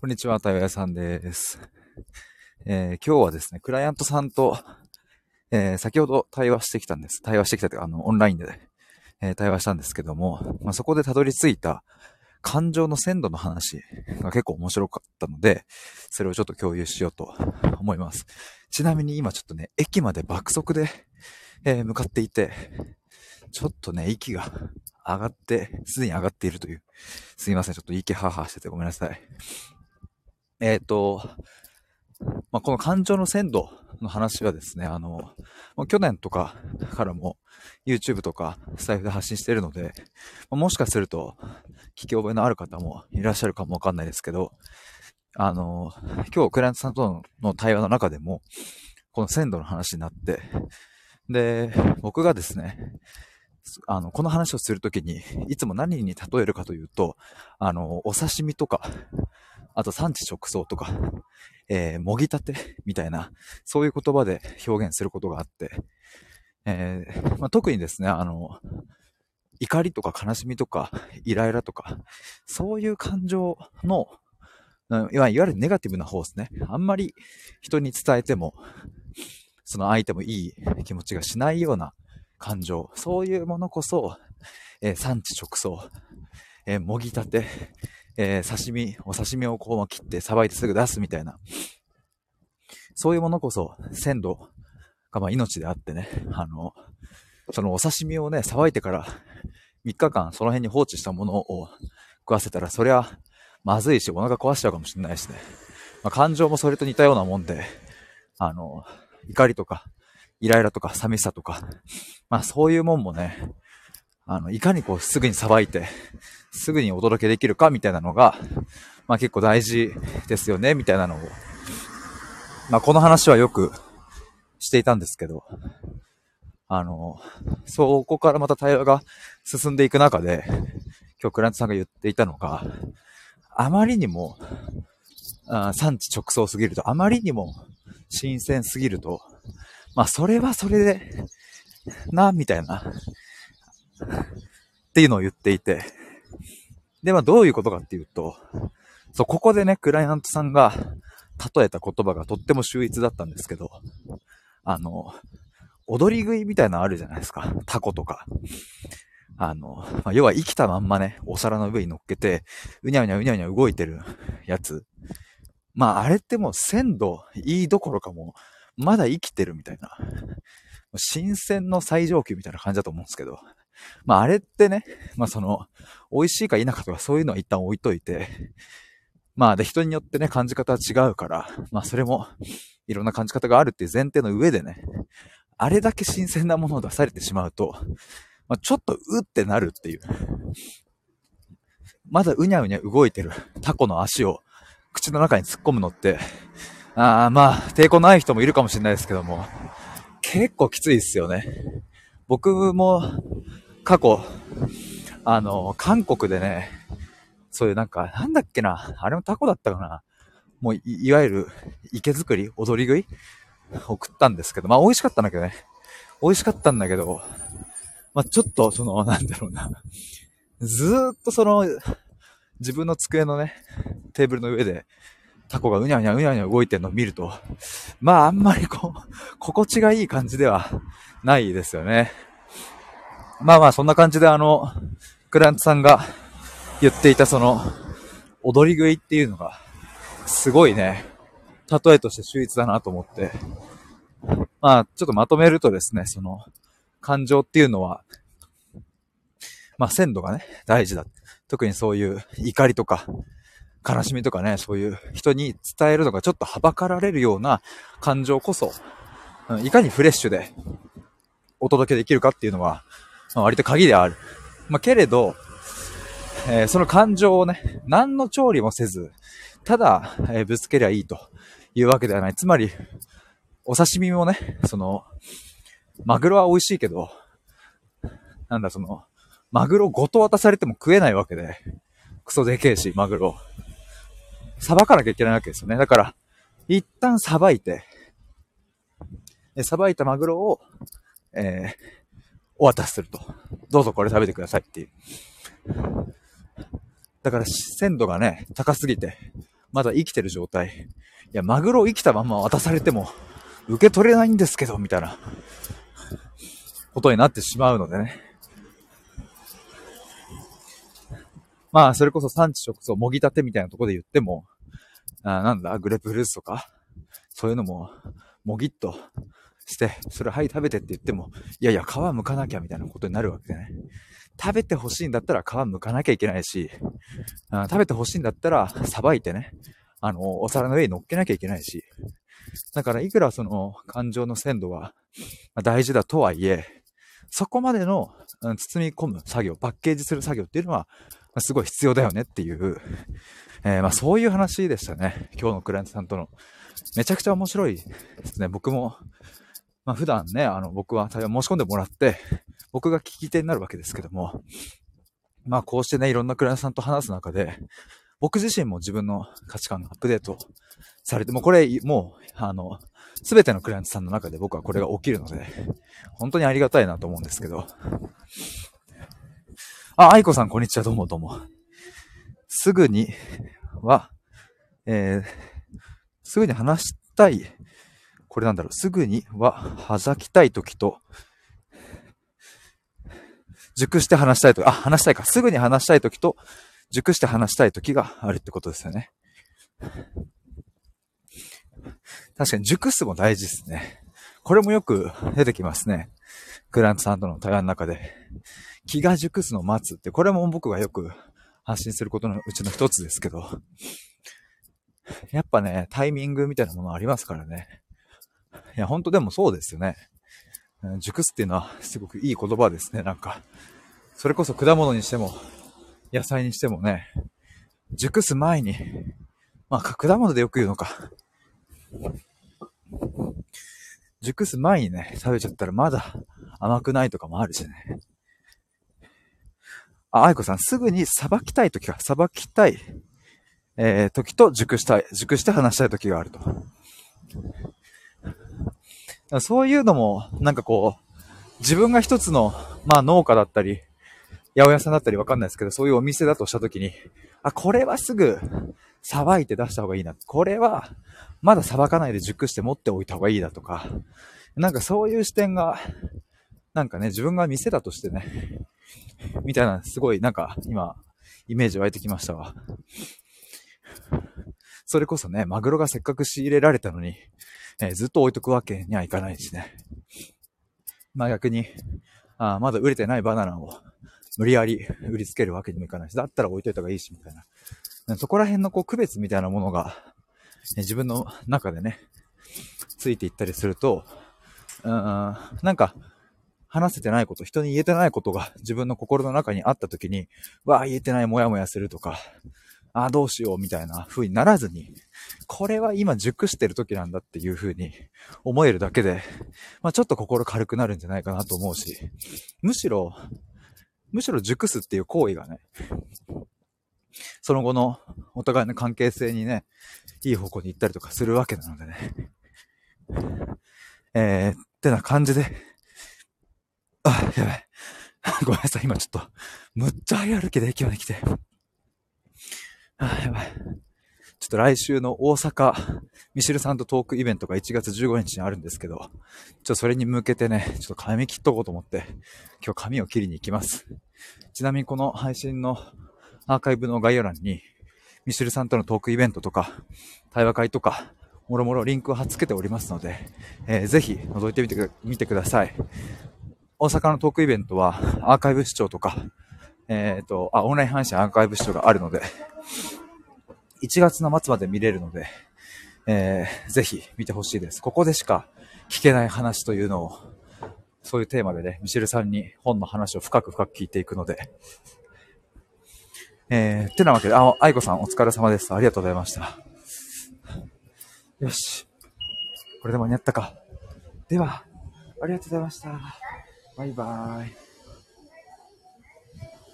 こんにちは、たよやさんです。えー、今日はですね、クライアントさんと、えー、先ほど対話してきたんです。対話してきたというか、あの、オンラインで、えー、対話したんですけども、まあ、そこでたどり着いた感情の鮮度の話が結構面白かったので、それをちょっと共有しようと思います。ちなみに今ちょっとね、駅まで爆速で、え向かっていて、ちょっとね、息が上がって、すでに上がっているという。すいません、ちょっと息ははしててごめんなさい。えっ、ー、と、まあ、この感情の鮮度の話はですね、あの、去年とかからも YouTube とかスタイフで発信しているので、もしかすると聞き覚えのある方もいらっしゃるかもわかんないですけど、あの、今日クライアントさんとの対話の中でも、この鮮度の話になって、で、僕がですね、あの、この話をするときに、いつも何に例えるかというと、あの、お刺身とか、あと産地直送とか、えー、もぎたて みたいな、そういう言葉で表現することがあって、えー、まあ、特にですね、あの、怒りとか悲しみとか、イライラとか、そういう感情の、いわゆるネガティブな方ですね。あんまり人に伝えても、その相手もいい気持ちがしないような感情、そういうものこそ、えー、産地直送、えー、もぎたて、えー、刺身、お刺身をこう切ってさばいてすぐ出すみたいな、そういうものこそ鮮度がまあ命であってね、あの、そのお刺身をね、さばいてから3日間その辺に放置したものを食わせたら、そりゃまずいし、お腹壊しちゃうかもしれないしね。まあ、感情もそれと似たようなもんで、あの、怒りとか、イライラとか寂しさとか、まあそういうもんもね、あの、いかにこうすぐにさばいて、すぐにお届けできるかみたいなのが、まあ結構大事ですよね、みたいなのを、まあこの話はよくしていたんですけど、あの、そこからまた対話が進んでいく中で、今日クラントさんが言っていたのが、あまりにも、あ産地直送すぎると、あまりにも新鮮すぎると、まあそれはそれで、な、みたいな、っていうのを言っていて、で、まあどういうことかっていうと、そう、ここでね、クライアントさんが例えた言葉がとっても秀逸だったんですけど、あの、踊り食いみたいなのあるじゃないですか。タコとか。あの、まあ、要は生きたまんまね、お皿の上に乗っけて、うにゃうにゃうにゃうにゃ動いてるやつ。まあ、あれってもう鮮度いいどころかも、まだ生きてるみたいな。新鮮の最上級みたいな感じだと思うんですけど。まああれってね、まあその、美味しいか否かとかそういうのは一旦置いといて、まあで人によってね、感じ方は違うから、まあそれもいろんな感じ方があるっていう前提の上でね、あれだけ新鮮なものを出されてしまうと、まあ、ちょっとうってなるっていう。まだうにゃうにゃ動いてるタコの足を口の中に突っ込むのって、ああまあ抵抗ない人もいるかもしれないですけども、結構きついですよね。僕も過去、あの、韓国でね、そういうなんか、なんだっけな、あれもタコだったかな。もうい、いわゆる池作り踊り食い？送ったんですけど、まあ美味しかったんだけどね。美味しかったんだけど、まあちょっとその、なんだろうな。ずーっとその、自分の机のね、テーブルの上で、タコがうにゃうにゃうにゃうにゃ動いてるのを見ると、まああんまりこう、心地がいい感じではないですよね。まあまあ、そんな感じであの、クラントさんが言っていたその、踊り食いっていうのが、すごいね、例えとして秀逸だなと思って、まあ、ちょっとまとめるとですね、その、感情っていうのは、まあ、鮮度がね、大事だ。特にそういう怒りとか、悲しみとかね、そういう人に伝えるのがちょっとはばかられるような感情こそ、いかにフレッシュでお届けできるかっていうのは、まあ、割と鍵である。まあ、けれど、えー、その感情をね、何の調理もせず、ただ、えー、ぶつけりゃいいというわけではない。つまり、お刺身もね、その、マグロは美味しいけど、なんだその、マグロごと渡されても食えないわけで、クソでけえし、マグロ。さばかなきゃいけないわけですよね。だから、一旦さばいて、さばいたマグロを、えー、お渡しすると。どうぞこれ食べてくださいっていう。だから鮮度がね、高すぎて、まだ生きてる状態。いや、マグロ生きたまま渡されても、受け取れないんですけど、みたいな、ことになってしまうのでね。まあ、それこそ産地直送、もぎたてみたいなとこで言っても、あなんだ、グレープフルーツとか、そういうのも、もぎっとして、それはい食べてって言っても、いやいや、皮剥かなきゃみたいなことになるわけでね。食べて欲しいんだったら皮剥かなきゃいけないし、食べて欲しいんだったら、さばいてね、あの、お皿の上に乗っけなきゃいけないし。だから、いくらその、感情の鮮度は大事だとはいえ、そこまでの包み込む作業、パッケージする作業っていうのは、すごい必要だよねっていう、えー、まあそういう話でしたね。今日のクライアントさんとの。めちゃくちゃ面白いですね。僕も、まあ普段ね、あの僕は対応申し込んでもらって、僕が聞き手になるわけですけども、まあこうしてね、いろんなクライアントさんと話す中で、僕自身も自分の価値観がアップデートされて、もうこれ、もう、あの、すべてのクライアントさんの中で僕はこれが起きるので、本当にありがたいなと思うんですけど。あ、愛子さん、こんにちは、どうもどうも。すぐには、えー、すぐに話したい、これなんだろう、すぐには、はざきたい時と、熟して話したいと、あ、話したいか。すぐに話したいときと、熟して話したいときがあるってことですよね。確かに熟すも大事ですね。これもよく出てきますね。クラントさんとの対話の中で。気が熟すのを待つって、これも僕がよく発信することのうちの一つですけど。やっぱね、タイミングみたいなものありますからね。いや、ほんとでもそうですよね。熟すっていうのはすごくいい言葉ですね、なんか。それこそ果物にしても、野菜にしてもね、熟す前に、まあ、果物でよく言うのか。熟す前にね、食べちゃったらまだ甘くないとかもあるしね。あ、愛子さん、すぐに裁きたい時か、裁きたい、えー、時と熟したい、熟して話したい時があると。そういうのも、なんかこう、自分が一つの、まあ農家だったり、八百屋さんだったりわかんないですけど、そういうお店だとした時に、あ、これはすぐ、さばいて出した方がいいな。これは、まださばかないで熟して持っておいた方がいいだとか、なんかそういう視点が、なんかね、自分が店だとしてね、みたいな、すごいなんか今、イメージ湧いてきましたわ。それこそね、マグロがせっかく仕入れられたのに、えー、ずっと置いとくわけにはいかないしね。まあ逆に、あまだ売れてないバナナを無理やり売りつけるわけにもいかないし、だったら置いといた方がいいし、みたいな。そこら辺のこう区別みたいなものが、ね、自分の中でね、ついていったりすると、うん、なんか、話せてないこと、人に言えてないことが自分の心の中にあった時に、わあ、言えてない、もやもやするとか、ああ、どうしよう、みたいな風にならずに、これは今熟してる時なんだっていう風に思えるだけで、まあちょっと心軽くなるんじゃないかなと思うし、むしろ、むしろ熟すっていう行為がね、その後のお互いの関係性にね、いい方向に行ったりとかするわけなのでね。えー、ってな感じで、あ、やばい。ごめんなさい、今ちょっと、むっちゃ早歩きで駅まで来て。あ、やばい。ちょっと来週の大阪、ミシルさんとトークイベントが1月15日にあるんですけど、ちょっとそれに向けてね、ちょっと髪切っとこうと思って、今日髪を切りに行きます。ちなみにこの配信のアーカイブの概要欄に、ミシルさんとのトークイベントとか、対話会とか、もろもろリンクを貼っ付けておりますので、えー、ぜひ覗いてみてみてください。大阪のトークイベントはアーカイブ視聴とか、えっ、ー、と、あ、オンライン配信アーカイブ視聴があるので、1月の末まで見れるので、えー、ぜひ見てほしいです。ここでしか聞けない話というのを、そういうテーマでね、ミシェルさんに本の話を深く深く聞いていくので、えー、てなわけで、あ、愛子さんお疲れ様です。ありがとうございました。よし。これで間に合ったか。では、ありがとうございました。バイバーイ。